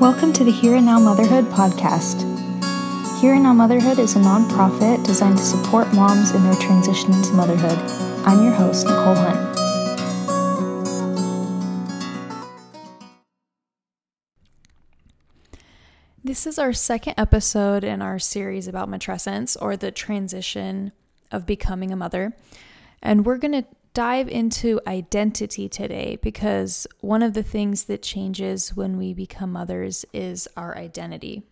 Welcome to the Here and Now Motherhood podcast. Here and Now Motherhood is a nonprofit designed to support moms in their transition into motherhood. I'm your host, Nicole Hunt. This is our second episode in our series about matrescence or the transition of becoming a mother. And we're going to dive into identity today because one of the things that changes when we become mothers is our identity.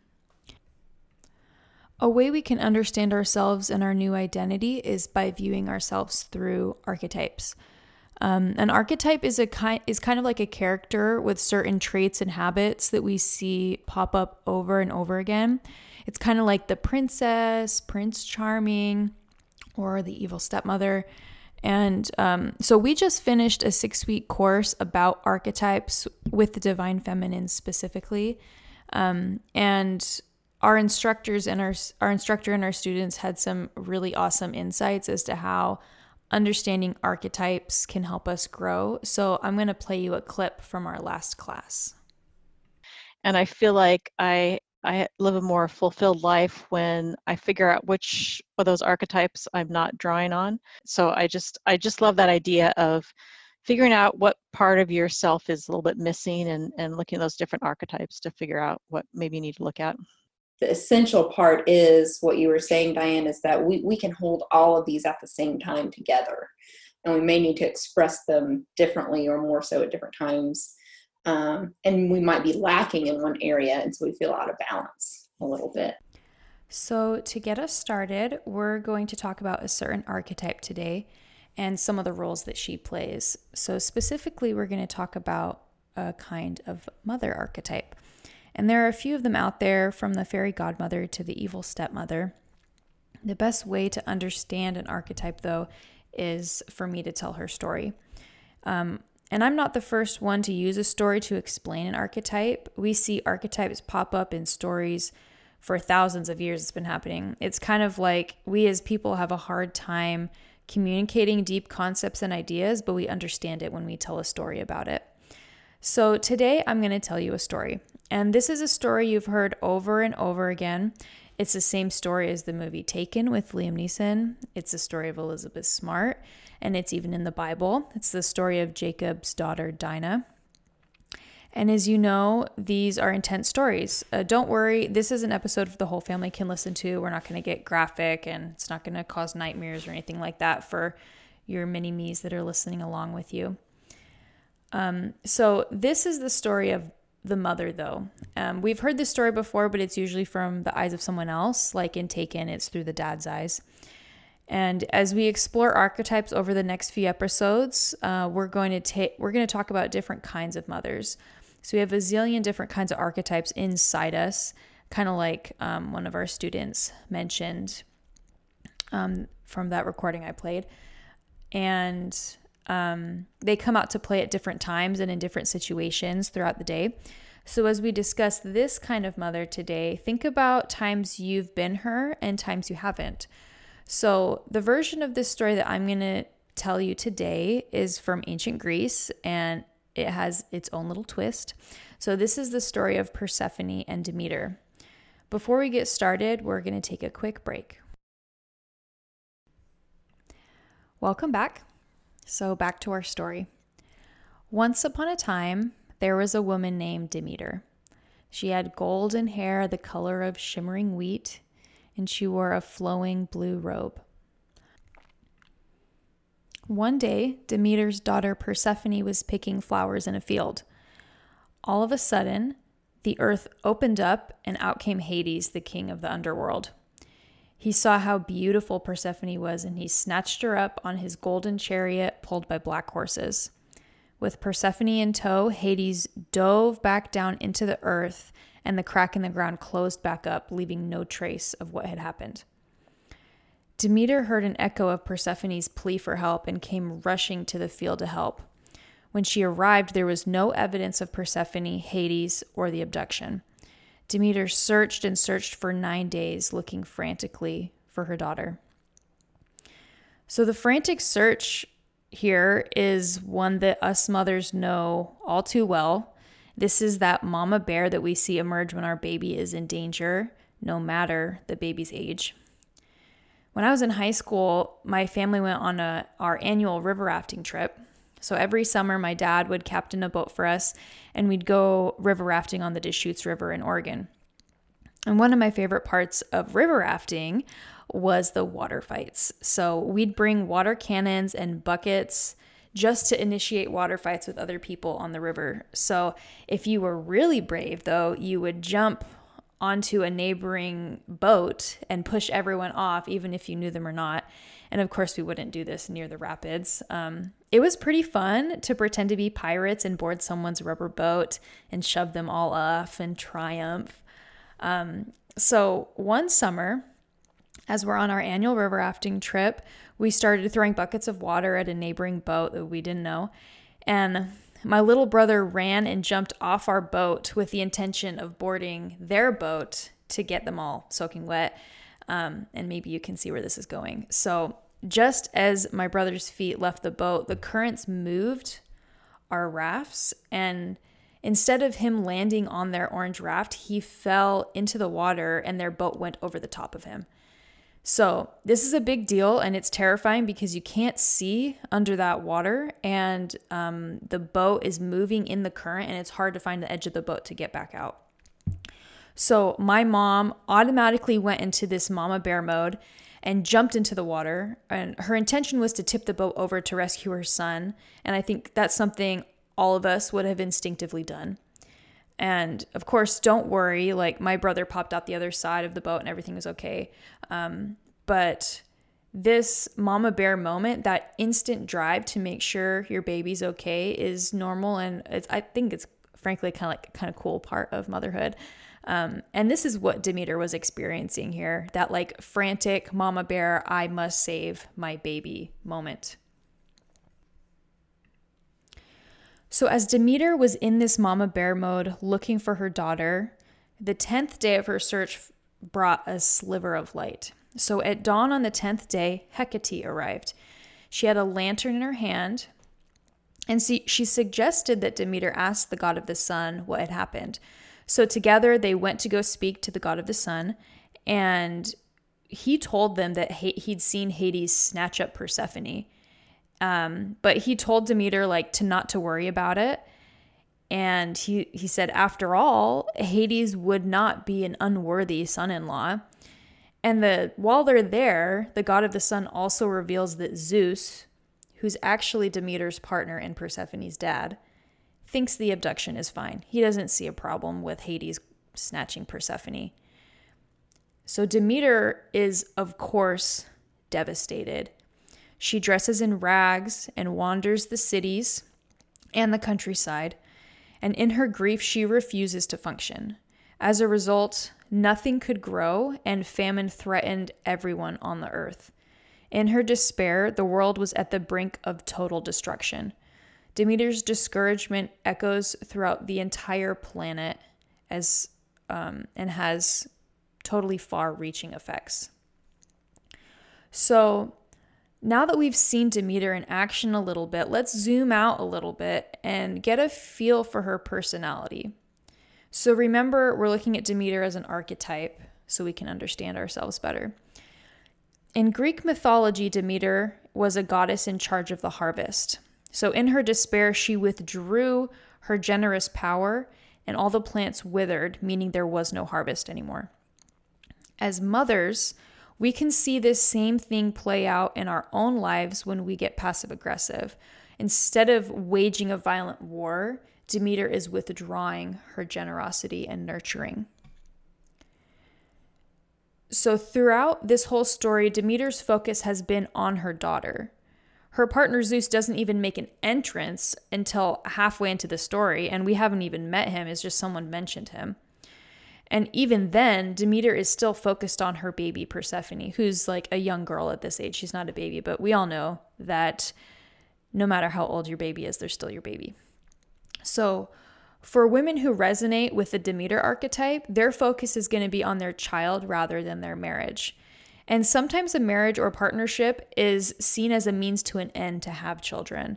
A way we can understand ourselves and our new identity is by viewing ourselves through archetypes. Um, an archetype is a kind is kind of like a character with certain traits and habits that we see pop up over and over again. It's kind of like the princess, Prince Charming, or the evil stepmother. And um, so we just finished a six week course about archetypes with the divine feminine specifically. Um, and our instructors and our, our instructor and our students had some really awesome insights as to how understanding archetypes can help us grow. So I'm going to play you a clip from our last class. And I feel like I I live a more fulfilled life when I figure out which of those archetypes I'm not drawing on. So I just I just love that idea of figuring out what part of yourself is a little bit missing and, and looking at those different archetypes to figure out what maybe you need to look at. The essential part is what you were saying, Diane, is that we, we can hold all of these at the same time together. And we may need to express them differently or more so at different times um, and we might be lacking in one area and so we feel out of balance a little bit. So to get us started we're going to talk about a certain archetype today and some of the roles that she plays. So specifically we're going to talk about a kind of mother archetype. And there are a few of them out there from the fairy godmother to the evil stepmother. The best way to understand an archetype though is for me to tell her story. Um, and I'm not the first one to use a story to explain an archetype. We see archetypes pop up in stories for thousands of years. It's been happening. It's kind of like we as people have a hard time communicating deep concepts and ideas, but we understand it when we tell a story about it. So today I'm going to tell you a story. And this is a story you've heard over and over again. It's the same story as the movie Taken with Liam Neeson. It's the story of Elizabeth Smart and it's even in the Bible. It's the story of Jacob's daughter Dinah. And as you know, these are intense stories. Uh, don't worry, this is an episode the whole family can listen to. We're not going to get graphic and it's not going to cause nightmares or anything like that for your mini me's that are listening along with you. Um, so, this is the story of the mother, though. Um, we've heard this story before, but it's usually from the eyes of someone else. Like in Taken, it's through the dad's eyes. And as we explore archetypes over the next few episodes, uh, we're going to take we're going to talk about different kinds of mothers. So we have a zillion different kinds of archetypes inside us, kind of like um, one of our students mentioned um, from that recording I played, and um, they come out to play at different times and in different situations throughout the day. So, as we discuss this kind of mother today, think about times you've been her and times you haven't. So, the version of this story that I'm going to tell you today is from ancient Greece and it has its own little twist. So, this is the story of Persephone and Demeter. Before we get started, we're going to take a quick break. Welcome back. So, back to our story. Once upon a time, there was a woman named Demeter. She had golden hair the color of shimmering wheat and she wore a flowing blue robe. One day, Demeter's daughter Persephone was picking flowers in a field. All of a sudden, the earth opened up, and out came Hades, the king of the underworld. He saw how beautiful Persephone was, and he snatched her up on his golden chariot pulled by black horses. With Persephone in tow, Hades dove back down into the earth and the crack in the ground closed back up, leaving no trace of what had happened. Demeter heard an echo of Persephone's plea for help and came rushing to the field to help. When she arrived, there was no evidence of Persephone, Hades, or the abduction. Demeter searched and searched for nine days, looking frantically for her daughter. So, the frantic search here is one that us mothers know all too well This is that mama bear that we see emerge when our baby is in danger, no matter the baby's age. When I was in high school, my family went on a, our annual river rafting trip. So every summer, my dad would captain a boat for us, and we'd go river rafting on the Deschutes River in Oregon. And one of my favorite parts of river rafting was the water fights. So we'd bring water cannons and buckets just to initiate water fights with other people on the river. So if you were really brave, though, you would jump onto a neighboring boat and push everyone off, even if you knew them or not. And of course, we wouldn't do this near the rapids. Um, it was pretty fun to pretend to be pirates and board someone's rubber boat and shove them all off and triumph. Um, so one summer, as we're on our annual river rafting trip, we started throwing buckets of water at a neighboring boat that we didn't know. And my little brother ran and jumped off our boat with the intention of boarding their boat to get them all soaking wet. Um, and maybe you can see where this is going. So, just as my brother's feet left the boat, the currents moved our rafts. And instead of him landing on their orange raft, he fell into the water and their boat went over the top of him. So, this is a big deal and it's terrifying because you can't see under that water and um, the boat is moving in the current and it's hard to find the edge of the boat to get back out. So, my mom automatically went into this mama bear mode and jumped into the water. And her intention was to tip the boat over to rescue her son. And I think that's something all of us would have instinctively done. And of course, don't worry, like my brother popped out the other side of the boat and everything was okay. Um, but this mama bear moment, that instant drive to make sure your baby's okay is normal. And it's, I think it's frankly kind of like kind of cool part of motherhood. Um, and this is what Demeter was experiencing here that like frantic mama bear, I must save my baby moment. So, as Demeter was in this mama bear mode looking for her daughter, the 10th day of her search brought a sliver of light. So, at dawn on the 10th day, Hecate arrived. She had a lantern in her hand, and she, she suggested that Demeter ask the god of the sun what had happened. So, together they went to go speak to the god of the sun, and he told them that he'd seen Hades snatch up Persephone um, but he told Demeter like to not to worry about it. And he, he said, after all, Hades would not be an unworthy son in law. And the while they're there, the god of the sun also reveals that Zeus, who's actually Demeter's partner and Persephone's dad, thinks the abduction is fine. He doesn't see a problem with Hades snatching Persephone. So Demeter is, of course, devastated. She dresses in rags and wanders the cities and the countryside, and in her grief, she refuses to function. As a result, nothing could grow, and famine threatened everyone on the earth. In her despair, the world was at the brink of total destruction. Demeter's discouragement echoes throughout the entire planet as um, and has totally far-reaching effects. So now that we've seen Demeter in action a little bit, let's zoom out a little bit and get a feel for her personality. So remember, we're looking at Demeter as an archetype so we can understand ourselves better. In Greek mythology, Demeter was a goddess in charge of the harvest. So in her despair, she withdrew her generous power and all the plants withered, meaning there was no harvest anymore. As mothers, we can see this same thing play out in our own lives when we get passive aggressive. Instead of waging a violent war, Demeter is withdrawing her generosity and nurturing. So, throughout this whole story, Demeter's focus has been on her daughter. Her partner Zeus doesn't even make an entrance until halfway into the story, and we haven't even met him, it's just someone mentioned him. And even then, Demeter is still focused on her baby Persephone, who's like a young girl at this age. She's not a baby, but we all know that no matter how old your baby is, they're still your baby. So, for women who resonate with the Demeter archetype, their focus is going to be on their child rather than their marriage. And sometimes a marriage or partnership is seen as a means to an end to have children.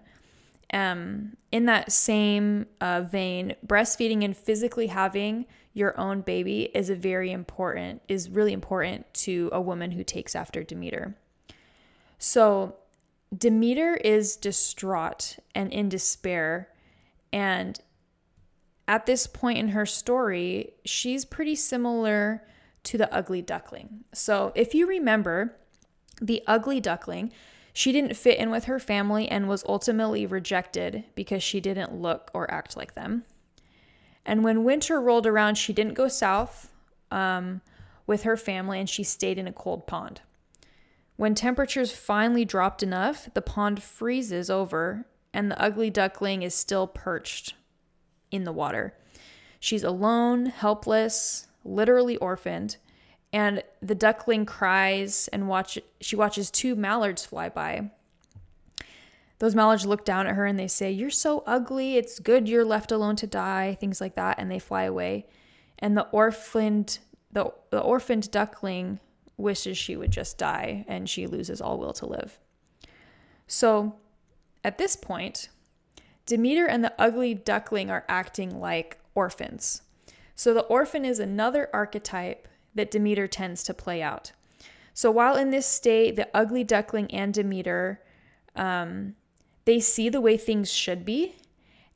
Um, in that same uh, vein, breastfeeding and physically having your own baby is a very important, is really important to a woman who takes after Demeter. So Demeter is distraught and in despair. And at this point in her story, she's pretty similar to the ugly duckling. So if you remember, the ugly duckling, she didn't fit in with her family and was ultimately rejected because she didn't look or act like them. And when winter rolled around, she didn't go south um, with her family and she stayed in a cold pond. When temperatures finally dropped enough, the pond freezes over and the ugly duckling is still perched in the water. She's alone, helpless, literally orphaned, and the duckling cries and watch she watches two mallards fly by. Those mallards look down at her and they say, "You're so ugly. It's good you're left alone to die." Things like that, and they fly away. And the orphaned the, the orphaned duckling wishes she would just die and she loses all will to live. So, at this point, Demeter and the ugly duckling are acting like orphans. So, the orphan is another archetype that Demeter tends to play out. So while in this state, the ugly duckling and Demeter, um, they see the way things should be,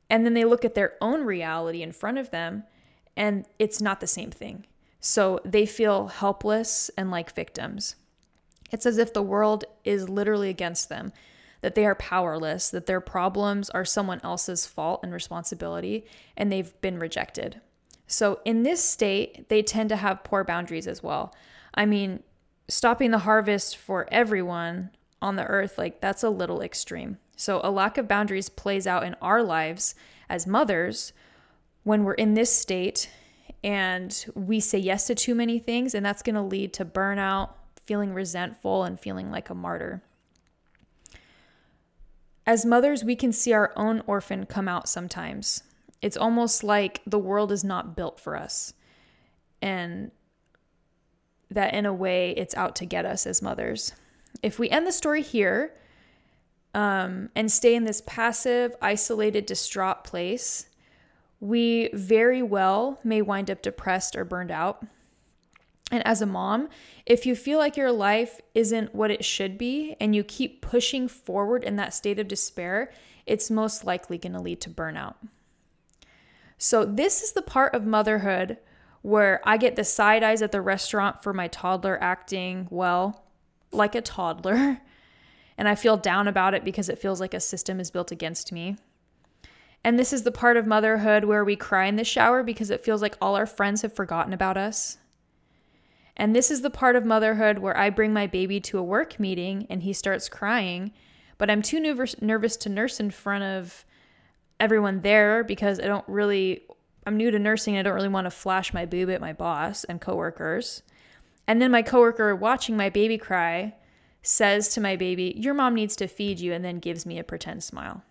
and then they look at their own reality in front of them, and it's not the same thing. So they feel helpless and like victims. It's as if the world is literally against them, that they are powerless, that their problems are someone else's fault and responsibility, and they've been rejected. So, in this state, they tend to have poor boundaries as well. I mean, stopping the harvest for everyone on the earth, like that's a little extreme. So, a lack of boundaries plays out in our lives as mothers when we're in this state and we say yes to too many things, and that's going to lead to burnout, feeling resentful, and feeling like a martyr. As mothers, we can see our own orphan come out sometimes. It's almost like the world is not built for us. And that in a way it's out to get us as mothers. If we end the story here um, and stay in this passive, isolated, distraught place, we very well may wind up depressed or burned out. And as a mom, if you feel like your life isn't what it should be and you keep pushing forward in that state of despair, it's most likely going to lead to burnout. So, this is the part of motherhood where I get the side eyes at the restaurant for my toddler acting, well, like a toddler. And I feel down about it because it feels like a system is built against me. And this is the part of motherhood where we cry in the shower because it feels like all our friends have forgotten about us. And this is the part of motherhood where I bring my baby to a work meeting and he starts crying, but I'm too nervous, nervous to nurse in front of everyone there because I don't really I'm new to nursing. I don't really want to flash my boob at my boss and coworkers. And then my coworker watching my baby cry says to my baby, "Your mom needs to feed you," and then gives me a pretend smile.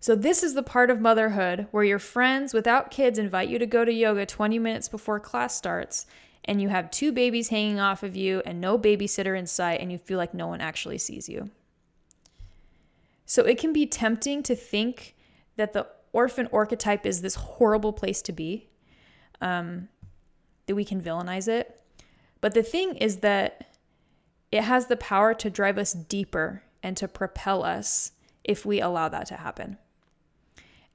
So this is the part of motherhood where your friends without kids invite you to go to yoga 20 minutes before class starts and you have two babies hanging off of you and no babysitter in sight and you feel like no one actually sees you. So it can be tempting to think that the orphan archetype is this horrible place to be, um, that we can villainize it. But the thing is that it has the power to drive us deeper and to propel us if we allow that to happen.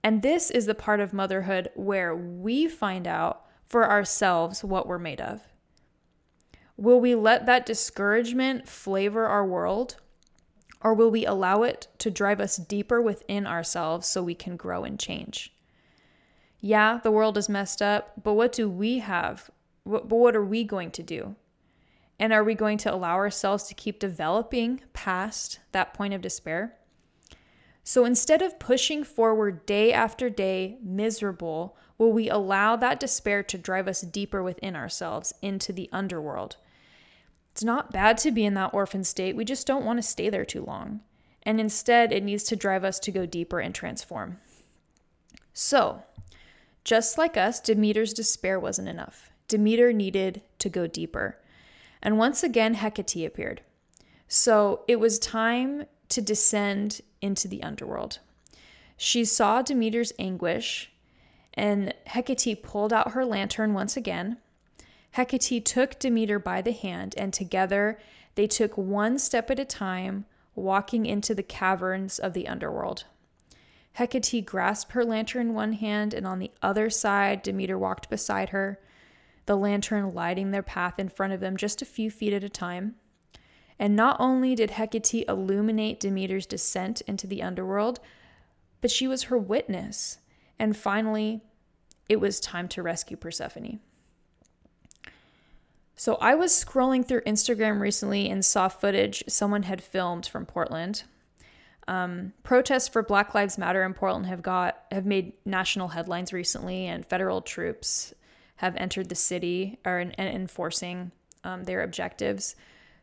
And this is the part of motherhood where we find out for ourselves what we're made of. Will we let that discouragement flavor our world? Or will we allow it to drive us deeper within ourselves so we can grow and change? Yeah, the world is messed up, but what do we have? But what are we going to do? And are we going to allow ourselves to keep developing past that point of despair? So instead of pushing forward day after day, miserable, will we allow that despair to drive us deeper within ourselves into the underworld? It's not bad to be in that orphan state. We just don't want to stay there too long. And instead, it needs to drive us to go deeper and transform. So, just like us, Demeter's despair wasn't enough. Demeter needed to go deeper. And once again, Hecate appeared. So it was time to descend into the underworld. She saw Demeter's anguish, and Hecate pulled out her lantern once again. Hecate took Demeter by the hand, and together they took one step at a time, walking into the caverns of the underworld. Hecate grasped her lantern in one hand, and on the other side, Demeter walked beside her, the lantern lighting their path in front of them just a few feet at a time. And not only did Hecate illuminate Demeter's descent into the underworld, but she was her witness. And finally, it was time to rescue Persephone. So I was scrolling through Instagram recently and saw footage someone had filmed from Portland. Um, protests for Black Lives Matter in Portland have got have made national headlines recently, and federal troops have entered the city are in, enforcing um, their objectives.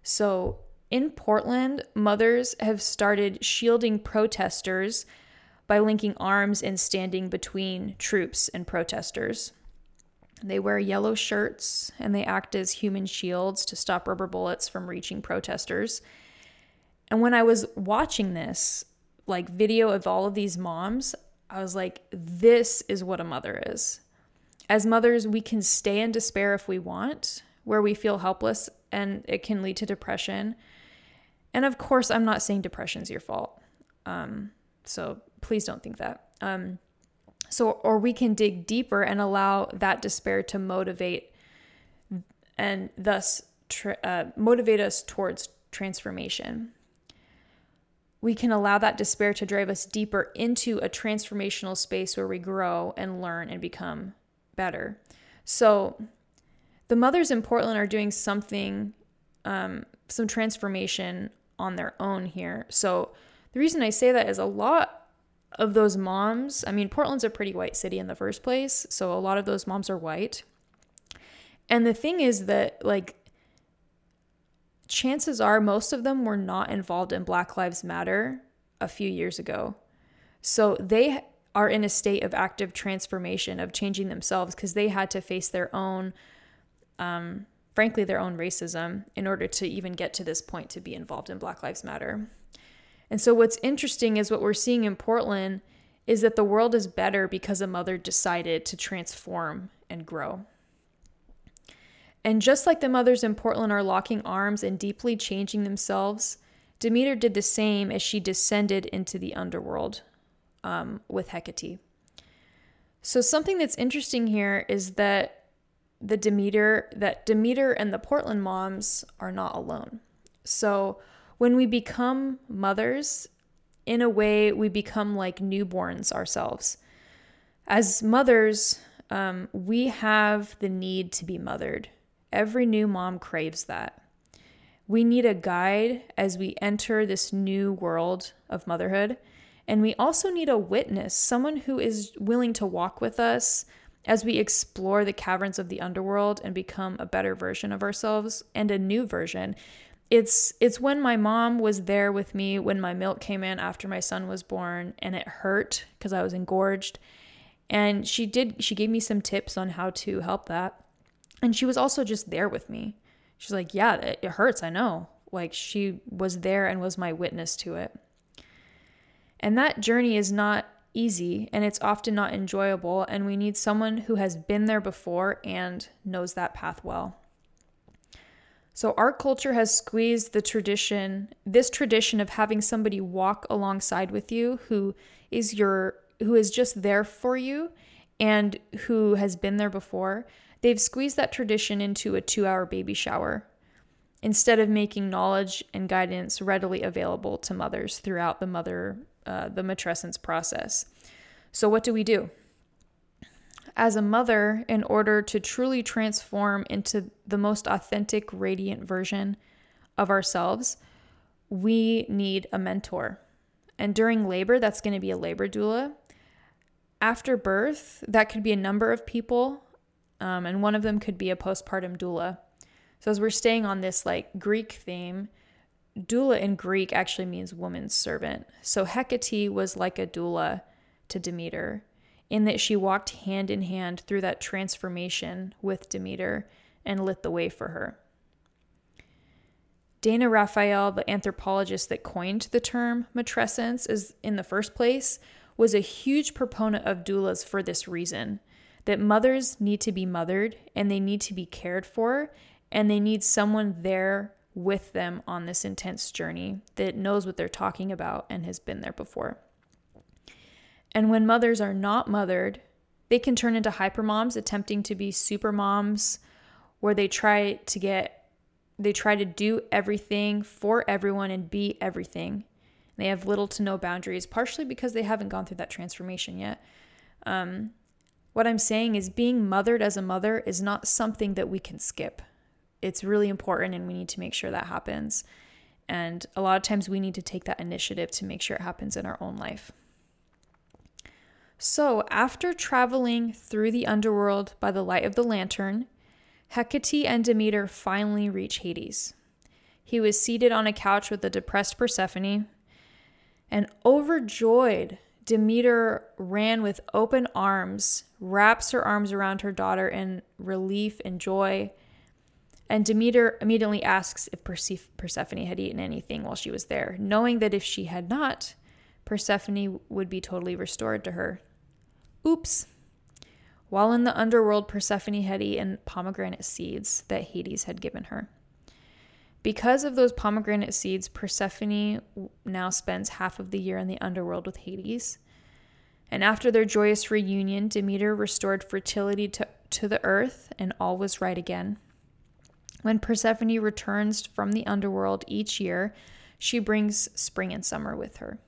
So in Portland, mothers have started shielding protesters by linking arms and standing between troops and protesters. They wear yellow shirts and they act as human shields to stop rubber bullets from reaching protesters. And when I was watching this, like video of all of these moms, I was like, this is what a mother is. As mothers, we can stay in despair if we want, where we feel helpless and it can lead to depression. And of course, I'm not saying depression's your fault. Um, so please don't think that. Um, so, or we can dig deeper and allow that despair to motivate and thus tra- uh, motivate us towards transformation. We can allow that despair to drive us deeper into a transformational space where we grow and learn and become better. So, the mothers in Portland are doing something, um, some transformation on their own here. So, the reason I say that is a lot of those moms, I mean, Portland's a pretty white city in the first place. So, a lot of those moms are white. And the thing is that, like, chances are most of them were not involved in Black Lives Matter a few years ago. So, they are in a state of active transformation, of changing themselves because they had to face their own, um, frankly, their own racism in order to even get to this point to be involved in Black Lives Matter. And so, what's interesting is what we're seeing in Portland is that the world is better because a mother decided to transform and grow. And just like the mothers in Portland are locking arms and deeply changing themselves, Demeter did the same as she descended into the underworld um, with Hecate. So something that's interesting here is that the Demeter that Demeter and the Portland moms are not alone. So when we become mothers, in a way, we become like newborns ourselves. As mothers, um, we have the need to be mothered. Every new mom craves that. We need a guide as we enter this new world of motherhood. And we also need a witness, someone who is willing to walk with us as we explore the caverns of the underworld and become a better version of ourselves and a new version. It's it's when my mom was there with me when my milk came in after my son was born and it hurt because I was engorged. And she did she gave me some tips on how to help that. And she was also just there with me. She's like, "Yeah, it, it hurts, I know." Like she was there and was my witness to it. And that journey is not easy and it's often not enjoyable, and we need someone who has been there before and knows that path well. So, our culture has squeezed the tradition, this tradition of having somebody walk alongside with you who is your, who is just there for you and who has been there before. They've squeezed that tradition into a two hour baby shower instead of making knowledge and guidance readily available to mothers throughout the mother uh, the matrescence process. So, what do we do? As a mother, in order to truly transform into the most authentic, radiant version of ourselves, we need a mentor. And during labor, that's going to be a labor doula. After birth, that could be a number of people, um, and one of them could be a postpartum doula. So, as we're staying on this like Greek theme, doula in Greek actually means woman's servant. So Hecate was like a doula to Demeter in that she walked hand in hand through that transformation with Demeter and lit the way for her. Dana Raphael, the anthropologist that coined the term matrescence is in the first place, was a huge proponent of doulas for this reason that mothers need to be mothered and they need to be cared for and they need someone there with them on this intense journey that knows what they're talking about and has been there before. And when mothers are not mothered, they can turn into hypermoms attempting to be super moms where they try to get they try to do everything for everyone and be everything. They have little to no boundaries, partially because they haven't gone through that transformation yet. Um, what I'm saying is, being mothered as a mother is not something that we can skip. It's really important, and we need to make sure that happens. And a lot of times, we need to take that initiative to make sure it happens in our own life. So, after traveling through the underworld by the light of the lantern, Hecate and Demeter finally reach Hades. He was seated on a couch with a depressed Persephone, and overjoyed, Demeter ran with open arms, wraps her arms around her daughter in relief and joy. And Demeter immediately asks if Persephone had eaten anything while she was there, knowing that if she had not, Persephone would be totally restored to her. Oops. While in the underworld, Persephone had eaten pomegranate seeds that Hades had given her. Because of those pomegranate seeds, Persephone now spends half of the year in the underworld with Hades. And after their joyous reunion, Demeter restored fertility to, to the earth, and all was right again. When Persephone returns from the underworld each year, she brings spring and summer with her.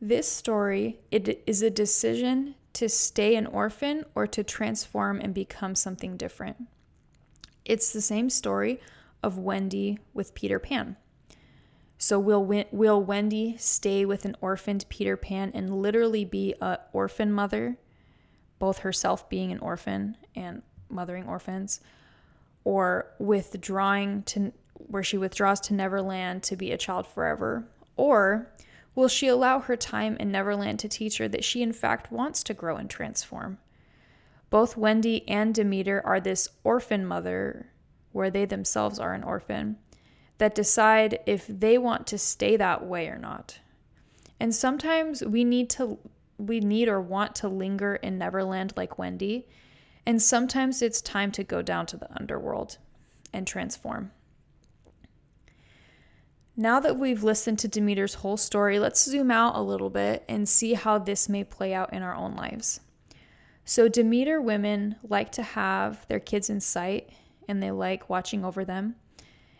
This story it is a decision to stay an orphan or to transform and become something different. It's the same story of Wendy with Peter Pan. So will will Wendy stay with an orphaned Peter Pan and literally be a orphan mother, both herself being an orphan and mothering orphans, or withdrawing to where she withdraws to Neverland to be a child forever, or Will she allow her time in Neverland to teach her that she, in fact, wants to grow and transform? Both Wendy and Demeter are this orphan mother, where they themselves are an orphan, that decide if they want to stay that way or not. And sometimes we need to we need or want to linger in Neverland like Wendy, and sometimes it's time to go down to the underworld and transform. Now that we've listened to Demeter's whole story, let's zoom out a little bit and see how this may play out in our own lives. So, Demeter women like to have their kids in sight and they like watching over them.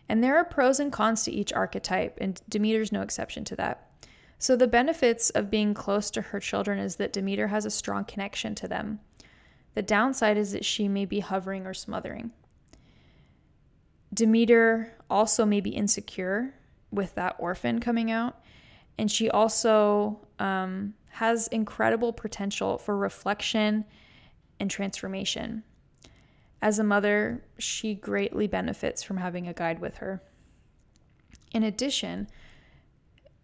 And there are pros and cons to each archetype, and Demeter's no exception to that. So, the benefits of being close to her children is that Demeter has a strong connection to them. The downside is that she may be hovering or smothering. Demeter also may be insecure with that orphan coming out. And she also um, has incredible potential for reflection and transformation. As a mother, she greatly benefits from having a guide with her. In addition,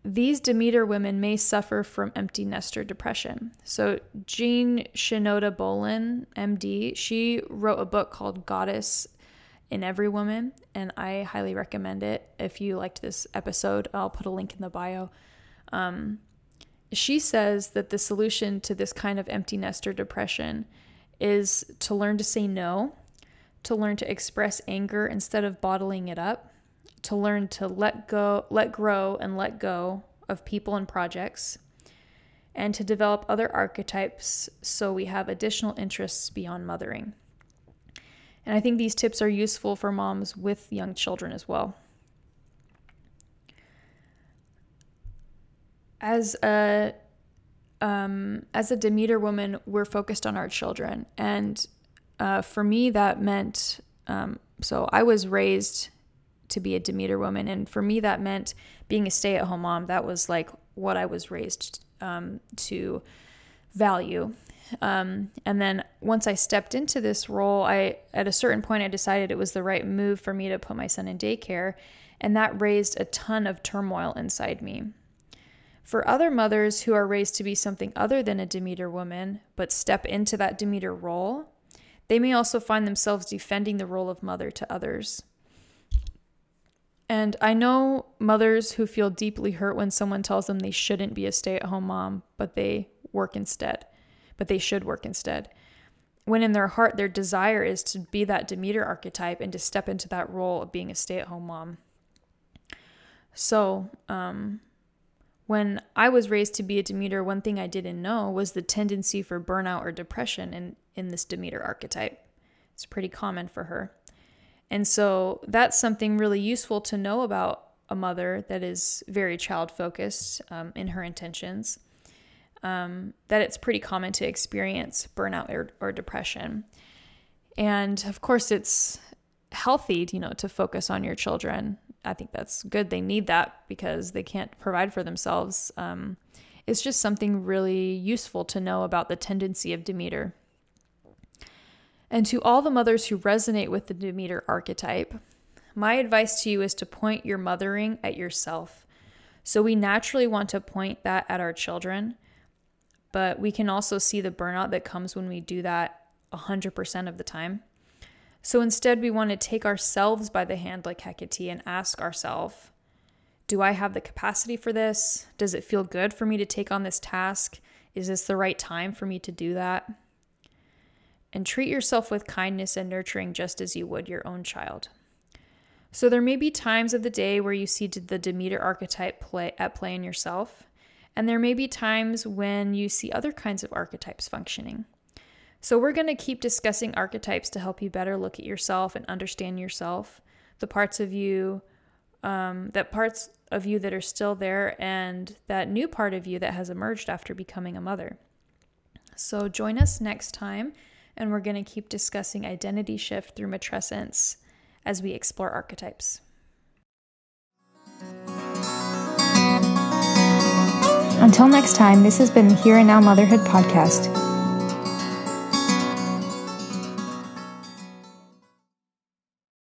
these Demeter women may suffer from empty nester depression. So, Jean Shinoda Bolen, MD, she wrote a book called Goddess in every woman, and I highly recommend it. If you liked this episode, I'll put a link in the bio. Um, she says that the solution to this kind of empty nester depression is to learn to say no, to learn to express anger instead of bottling it up, to learn to let go, let grow, and let go of people and projects, and to develop other archetypes so we have additional interests beyond mothering. And I think these tips are useful for moms with young children as well. As a um, as a Demeter woman, we're focused on our children, and uh, for me, that meant um, so I was raised to be a Demeter woman, and for me, that meant being a stay-at-home mom. That was like what I was raised um, to value um, and then once I stepped into this role, I at a certain point I decided it was the right move for me to put my son in daycare, and that raised a ton of turmoil inside me. For other mothers who are raised to be something other than a Demeter woman, but step into that Demeter role, they may also find themselves defending the role of mother to others. And I know mothers who feel deeply hurt when someone tells them they shouldn't be a stay at home mom, but they work instead, but they should work instead. When in their heart, their desire is to be that Demeter archetype and to step into that role of being a stay at home mom. So, um, when I was raised to be a Demeter, one thing I didn't know was the tendency for burnout or depression in, in this Demeter archetype. It's pretty common for her. And so that's something really useful to know about a mother that is very child focused um, in her intentions. Um, that it's pretty common to experience burnout or, or depression. And of course, it's healthy, you know, to focus on your children. I think that's good. They need that because they can't provide for themselves. Um, it's just something really useful to know about the tendency of Demeter. And to all the mothers who resonate with the Demeter archetype, my advice to you is to point your mothering at yourself. So we naturally want to point that at our children, but we can also see the burnout that comes when we do that 100% of the time. So instead, we want to take ourselves by the hand like Hecate and ask ourselves, do I have the capacity for this? Does it feel good for me to take on this task? Is this the right time for me to do that? And treat yourself with kindness and nurturing just as you would your own child. So there may be times of the day where you see the Demeter archetype play at play in yourself, and there may be times when you see other kinds of archetypes functioning. So we're going to keep discussing archetypes to help you better look at yourself and understand yourself, the parts of you um, that parts of you that are still there, and that new part of you that has emerged after becoming a mother. So join us next time and we're going to keep discussing identity shift through matrescence as we explore archetypes. Until next time, this has been the Here and Now Motherhood podcast.